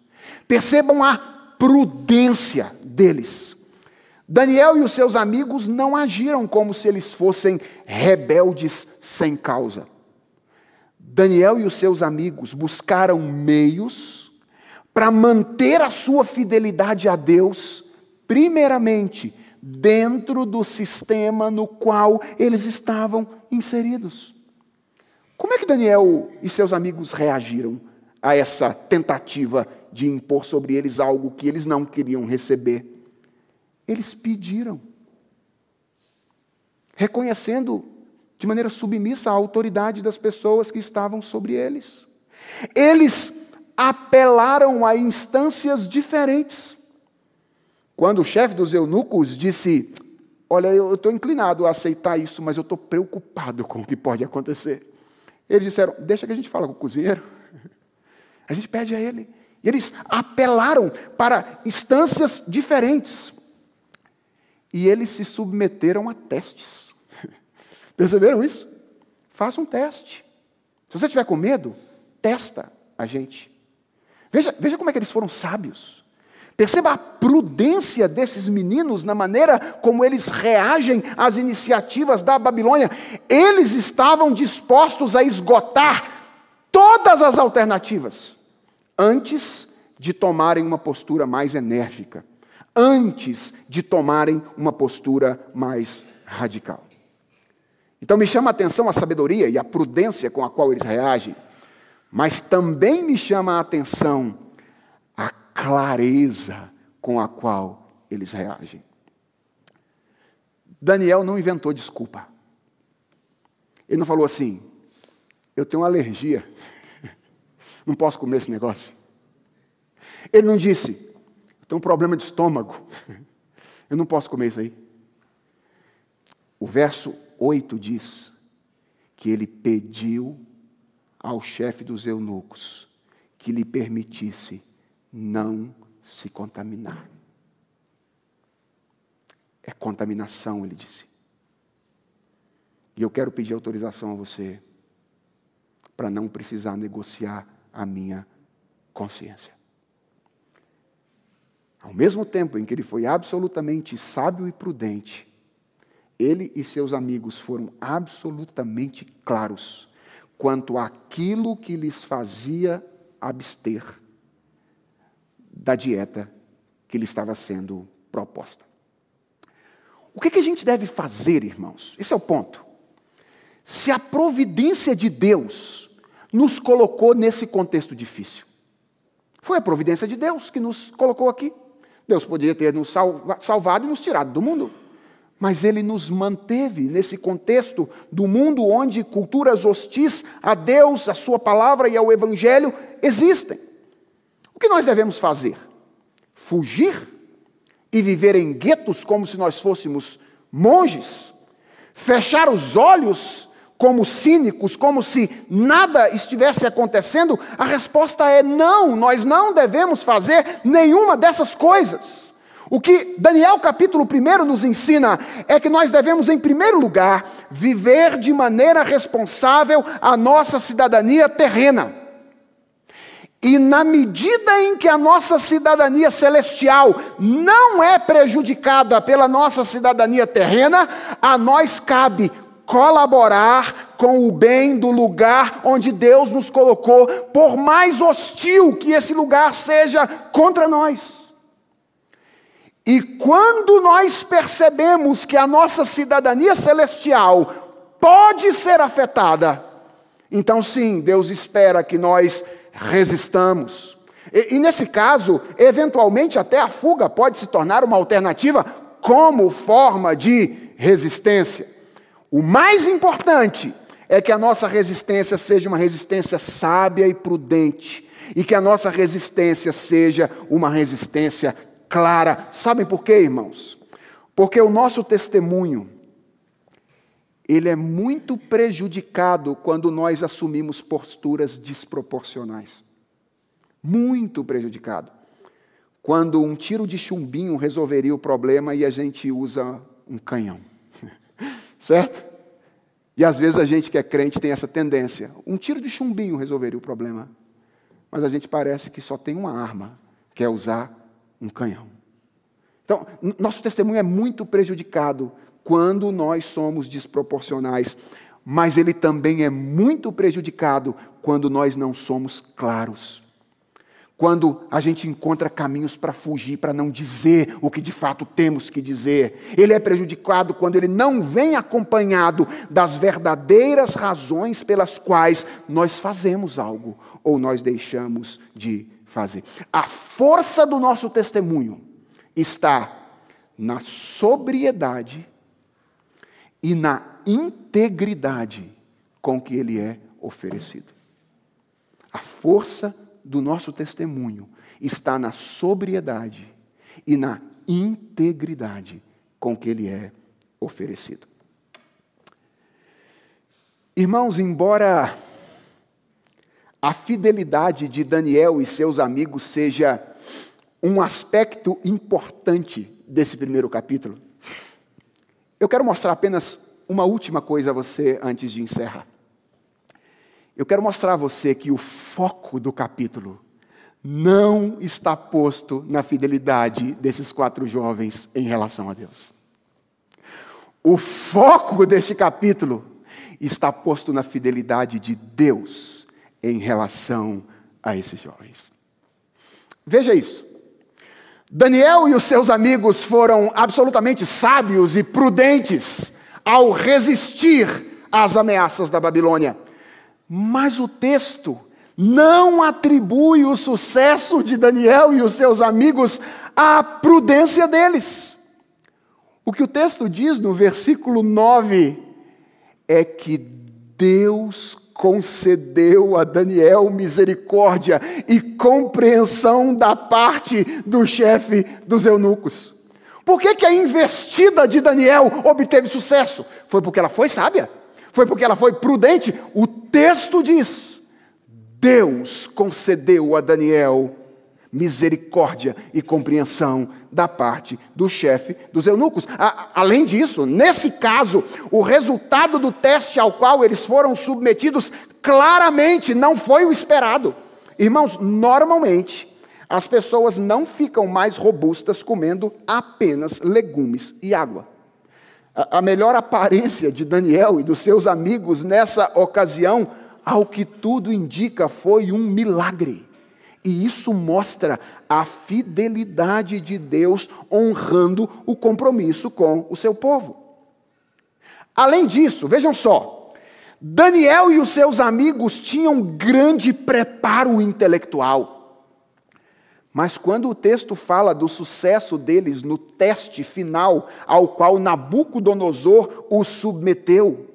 Percebam a prudência deles. Daniel e os seus amigos não agiram como se eles fossem rebeldes sem causa. Daniel e os seus amigos buscaram meios para manter a sua fidelidade a Deus, primeiramente, dentro do sistema no qual eles estavam inseridos. Como é que Daniel e seus amigos reagiram a essa tentativa de impor sobre eles algo que eles não queriam receber? Eles pediram, reconhecendo de maneira submissa a autoridade das pessoas que estavam sobre eles. Eles apelaram a instâncias diferentes. Quando o chefe dos eunucos disse: Olha, eu estou inclinado a aceitar isso, mas eu estou preocupado com o que pode acontecer. Eles disseram: Deixa que a gente fala com o cozinheiro. A gente pede a ele. E eles apelaram para instâncias diferentes. E eles se submeteram a testes. Perceberam isso? Faça um teste. Se você tiver com medo, testa a gente. Veja, veja como é que eles foram sábios. Perceba a prudência desses meninos na maneira como eles reagem às iniciativas da Babilônia. Eles estavam dispostos a esgotar todas as alternativas antes de tomarem uma postura mais enérgica, antes de tomarem uma postura mais radical. Então me chama a atenção a sabedoria e a prudência com a qual eles reagem, mas também me chama a atenção a clareza com a qual eles reagem. Daniel não inventou desculpa. Ele não falou assim: eu tenho uma alergia, não posso comer esse negócio. Ele não disse: eu tenho um problema de estômago, eu não posso comer isso aí. O verso 8 diz que ele pediu ao chefe dos eunucos que lhe permitisse não se contaminar. É contaminação, ele disse. E eu quero pedir autorização a você para não precisar negociar a minha consciência. Ao mesmo tempo em que ele foi absolutamente sábio e prudente, ele e seus amigos foram absolutamente claros quanto àquilo que lhes fazia abster da dieta que lhe estava sendo proposta. O que, que a gente deve fazer, irmãos? Esse é o ponto. Se a providência de Deus nos colocou nesse contexto difícil, foi a providência de Deus que nos colocou aqui. Deus poderia ter nos salvado e nos tirado do mundo. Mas ele nos manteve nesse contexto do mundo onde culturas hostis a Deus, a Sua palavra e ao Evangelho existem. O que nós devemos fazer? Fugir e viver em guetos como se nós fôssemos monges? Fechar os olhos como cínicos, como se nada estivesse acontecendo? A resposta é não, nós não devemos fazer nenhuma dessas coisas. O que Daniel capítulo 1 nos ensina é que nós devemos, em primeiro lugar, viver de maneira responsável a nossa cidadania terrena. E na medida em que a nossa cidadania celestial não é prejudicada pela nossa cidadania terrena, a nós cabe colaborar com o bem do lugar onde Deus nos colocou, por mais hostil que esse lugar seja contra nós. E quando nós percebemos que a nossa cidadania celestial pode ser afetada, então sim, Deus espera que nós resistamos. E, e, nesse caso, eventualmente até a fuga pode se tornar uma alternativa como forma de resistência. O mais importante é que a nossa resistência seja uma resistência sábia e prudente, e que a nossa resistência seja uma resistência clara. Sabem por quê, irmãos? Porque o nosso testemunho ele é muito prejudicado quando nós assumimos posturas desproporcionais. Muito prejudicado. Quando um tiro de chumbinho resolveria o problema e a gente usa um canhão. Certo? E às vezes a gente que é crente tem essa tendência. Um tiro de chumbinho resolveria o problema. Mas a gente parece que só tem uma arma, que é usar um canhão. Então, nosso testemunho é muito prejudicado quando nós somos desproporcionais, mas ele também é muito prejudicado quando nós não somos claros quando a gente encontra caminhos para fugir, para não dizer o que de fato temos que dizer. Ele é prejudicado quando ele não vem acompanhado das verdadeiras razões pelas quais nós fazemos algo ou nós deixamos de fazer. A força do nosso testemunho está na sobriedade e na integridade com que ele é oferecido. A força do nosso testemunho está na sobriedade e na integridade com que ele é oferecido. Irmãos, embora a fidelidade de Daniel e seus amigos seja um aspecto importante desse primeiro capítulo, eu quero mostrar apenas uma última coisa a você antes de encerrar. Eu quero mostrar a você que o foco do capítulo não está posto na fidelidade desses quatro jovens em relação a Deus. O foco deste capítulo está posto na fidelidade de Deus em relação a esses jovens. Veja isso. Daniel e os seus amigos foram absolutamente sábios e prudentes ao resistir às ameaças da Babilônia. Mas o texto não atribui o sucesso de Daniel e os seus amigos à prudência deles. O que o texto diz no versículo 9 é que Deus concedeu a Daniel misericórdia e compreensão da parte do chefe dos eunucos. Por que, que a investida de Daniel obteve sucesso? Foi porque ela foi sábia? Foi porque ela foi prudente? O texto diz: Deus concedeu a Daniel misericórdia e compreensão da parte do chefe dos eunucos. A, além disso, nesse caso, o resultado do teste ao qual eles foram submetidos claramente não foi o esperado. Irmãos, normalmente as pessoas não ficam mais robustas comendo apenas legumes e água. A, a melhor aparência de Daniel e dos seus amigos nessa ocasião, ao que tudo indica, foi um milagre. E isso mostra a fidelidade de Deus honrando o compromisso com o seu povo. Além disso, vejam só, Daniel e os seus amigos tinham grande preparo intelectual. Mas quando o texto fala do sucesso deles no teste final ao qual Nabucodonosor os submeteu,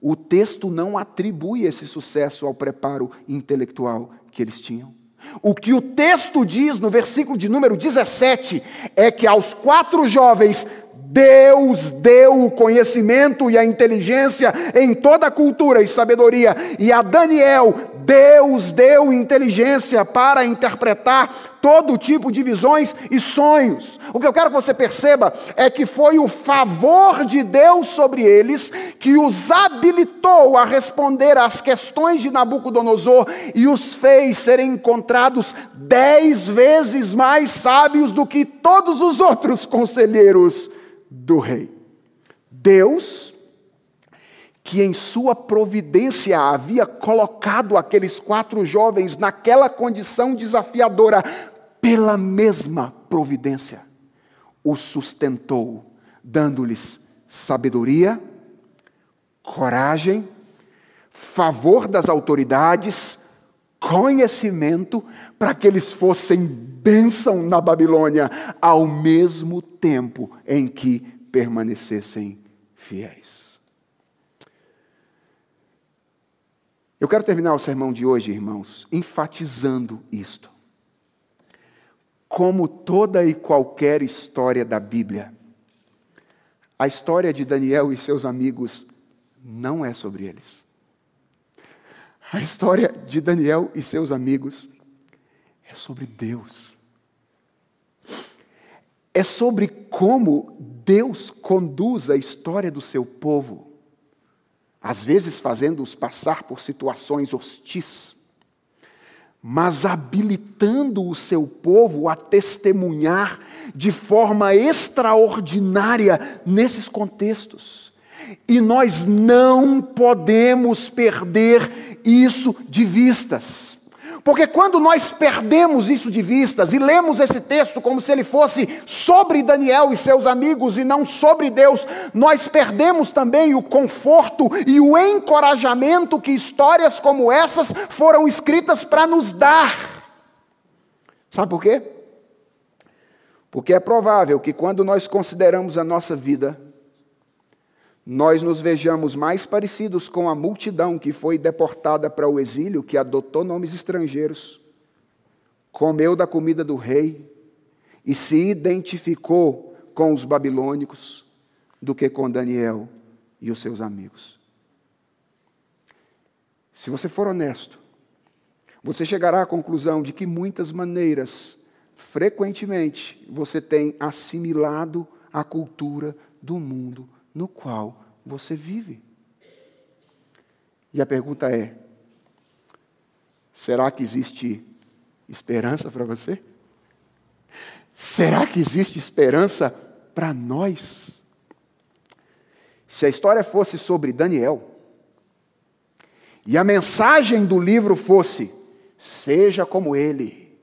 o texto não atribui esse sucesso ao preparo intelectual que eles tinham. O que o texto diz no versículo de número 17 é que aos quatro jovens Deus deu o conhecimento e a inteligência em toda a cultura e sabedoria, e a Daniel, Deus deu inteligência para interpretar todo tipo de visões e sonhos. O que eu quero que você perceba é que foi o favor de Deus sobre eles que os habilitou a responder às questões de Nabucodonosor e os fez serem encontrados dez vezes mais sábios do que todos os outros conselheiros do rei. Deus, que em sua providência havia colocado aqueles quatro jovens naquela condição desafiadora, pela mesma providência, os sustentou, dando-lhes sabedoria, coragem, favor das autoridades, conhecimento, para que eles fossem bênção na Babilônia, ao mesmo tempo em que permanecessem fiéis. Eu quero terminar o sermão de hoje, irmãos, enfatizando isto como toda e qualquer história da Bíblia, a história de Daniel e seus amigos não é sobre eles. A história de Daniel e seus amigos é sobre Deus. É sobre como Deus conduz a história do seu povo, às vezes fazendo-os passar por situações hostis mas habilitando o seu povo a testemunhar de forma extraordinária nesses contextos. E nós não podemos perder isso de vistas. Porque quando nós perdemos isso de vistas e lemos esse texto como se ele fosse sobre Daniel e seus amigos e não sobre Deus, nós perdemos também o conforto e o encorajamento que histórias como essas foram escritas para nos dar. Sabe por quê? Porque é provável que quando nós consideramos a nossa vida, nós nos vejamos mais parecidos com a multidão que foi deportada para o exílio, que adotou nomes estrangeiros, comeu da comida do rei e se identificou com os babilônicos, do que com Daniel e os seus amigos. Se você for honesto, você chegará à conclusão de que muitas maneiras, frequentemente, você tem assimilado a cultura do mundo no qual você vive. E a pergunta é: será que existe esperança para você? Será que existe esperança para nós? Se a história fosse sobre Daniel, e a mensagem do livro fosse: seja como ele,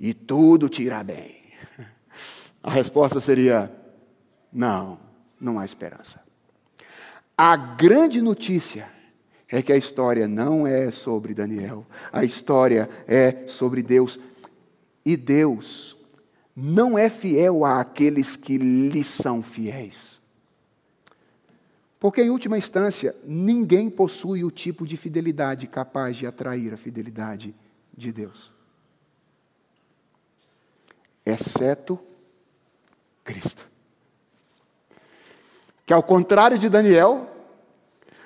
e tudo te irá bem. A resposta seria: não, não há esperança. A grande notícia é que a história não é sobre Daniel, a história é sobre Deus. E Deus não é fiel àqueles que lhe são fiéis. Porque, em última instância, ninguém possui o tipo de fidelidade capaz de atrair a fidelidade de Deus, exceto Cristo. Que, ao contrário de Daniel,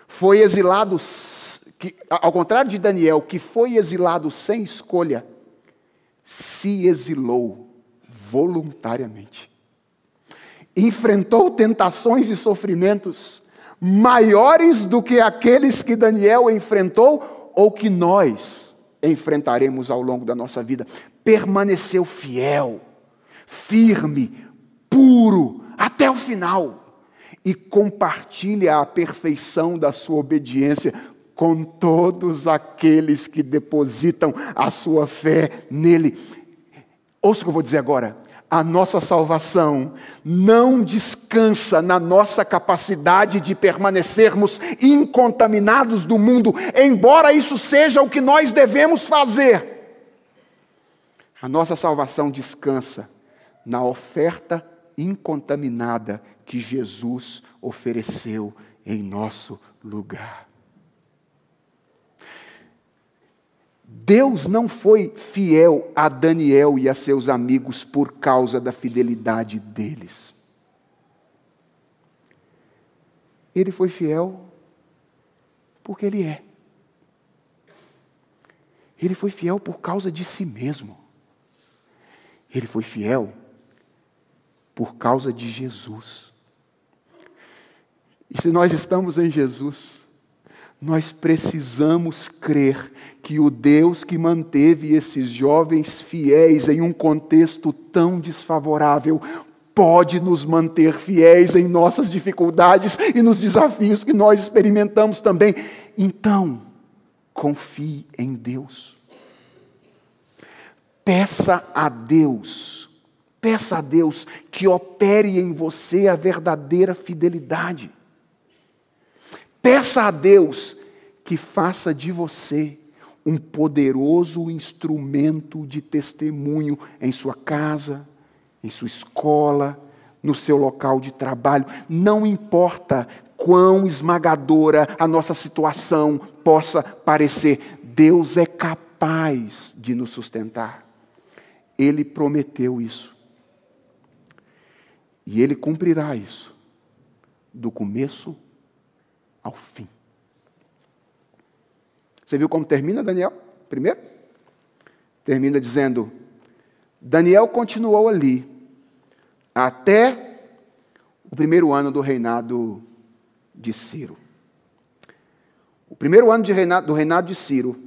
foi exilado, que, ao contrário de Daniel, que foi exilado sem escolha, se exilou voluntariamente. Enfrentou tentações e sofrimentos maiores do que aqueles que Daniel enfrentou ou que nós enfrentaremos ao longo da nossa vida. Permaneceu fiel, firme, puro, até o final e compartilha a perfeição da sua obediência com todos aqueles que depositam a sua fé nele. Ouça o que eu vou dizer agora. A nossa salvação não descansa na nossa capacidade de permanecermos incontaminados do mundo, embora isso seja o que nós devemos fazer. A nossa salvação descansa na oferta incontaminada que Jesus ofereceu em nosso lugar. Deus não foi fiel a Daniel e a seus amigos por causa da fidelidade deles. Ele foi fiel porque ele é. Ele foi fiel por causa de si mesmo. Ele foi fiel por causa de Jesus. E se nós estamos em Jesus, nós precisamos crer que o Deus que manteve esses jovens fiéis em um contexto tão desfavorável pode nos manter fiéis em nossas dificuldades e nos desafios que nós experimentamos também. Então, confie em Deus. Peça a Deus Peça a Deus que opere em você a verdadeira fidelidade. Peça a Deus que faça de você um poderoso instrumento de testemunho em sua casa, em sua escola, no seu local de trabalho. Não importa quão esmagadora a nossa situação possa parecer, Deus é capaz de nos sustentar. Ele prometeu isso. E ele cumprirá isso, do começo ao fim. Você viu como termina Daniel? Primeiro? Termina dizendo: Daniel continuou ali até o primeiro ano do reinado de Ciro. O primeiro ano reinado, do reinado de Ciro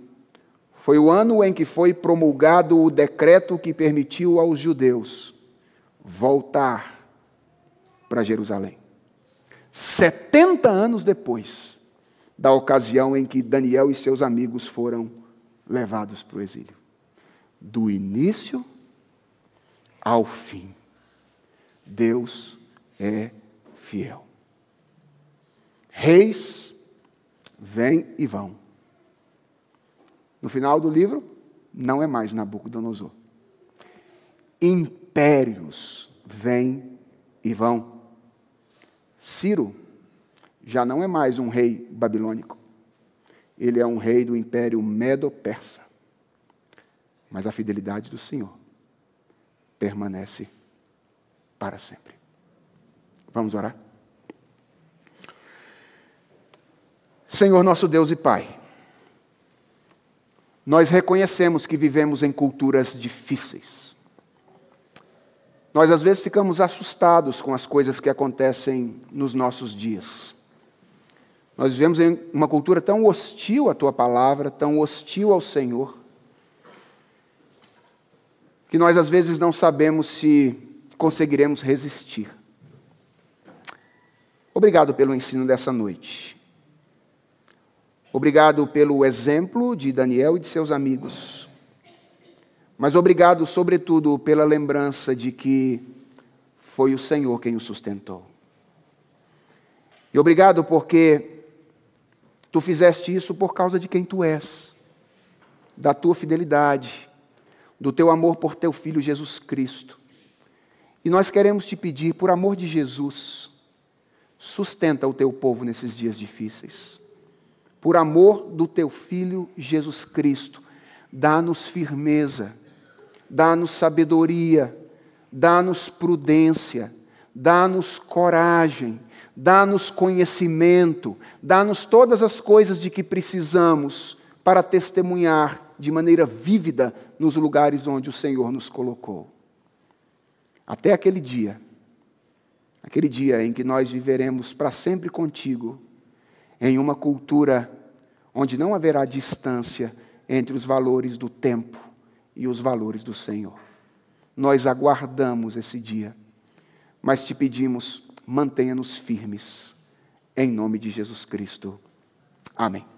foi o ano em que foi promulgado o decreto que permitiu aos judeus voltar para Jerusalém. 70 anos depois da ocasião em que Daniel e seus amigos foram levados para o exílio. Do início ao fim, Deus é fiel. Reis vêm e vão. No final do livro, não é mais Nabucodonosor. Impérios vêm e vão. Ciro já não é mais um rei babilônico. Ele é um rei do império medo-persa. Mas a fidelidade do Senhor permanece para sempre. Vamos orar? Senhor nosso Deus e Pai, nós reconhecemos que vivemos em culturas difíceis nós às vezes ficamos assustados com as coisas que acontecem nos nossos dias. Nós vivemos em uma cultura tão hostil à tua palavra, tão hostil ao Senhor. que nós às vezes não sabemos se conseguiremos resistir. Obrigado pelo ensino dessa noite. Obrigado pelo exemplo de Daniel e de seus amigos. Mas obrigado, sobretudo, pela lembrança de que foi o Senhor quem o sustentou. E obrigado porque tu fizeste isso por causa de quem tu és, da tua fidelidade, do teu amor por teu filho Jesus Cristo. E nós queremos te pedir, por amor de Jesus, sustenta o teu povo nesses dias difíceis. Por amor do teu filho Jesus Cristo, dá-nos firmeza, dá-nos sabedoria, dá-nos prudência, dá-nos coragem, dá-nos conhecimento, dá-nos todas as coisas de que precisamos para testemunhar de maneira vívida nos lugares onde o Senhor nos colocou. Até aquele dia, aquele dia em que nós viveremos para sempre contigo, em uma cultura onde não haverá distância entre os valores do tempo e os valores do Senhor. Nós aguardamos esse dia, mas te pedimos, mantenha-nos firmes, em nome de Jesus Cristo. Amém.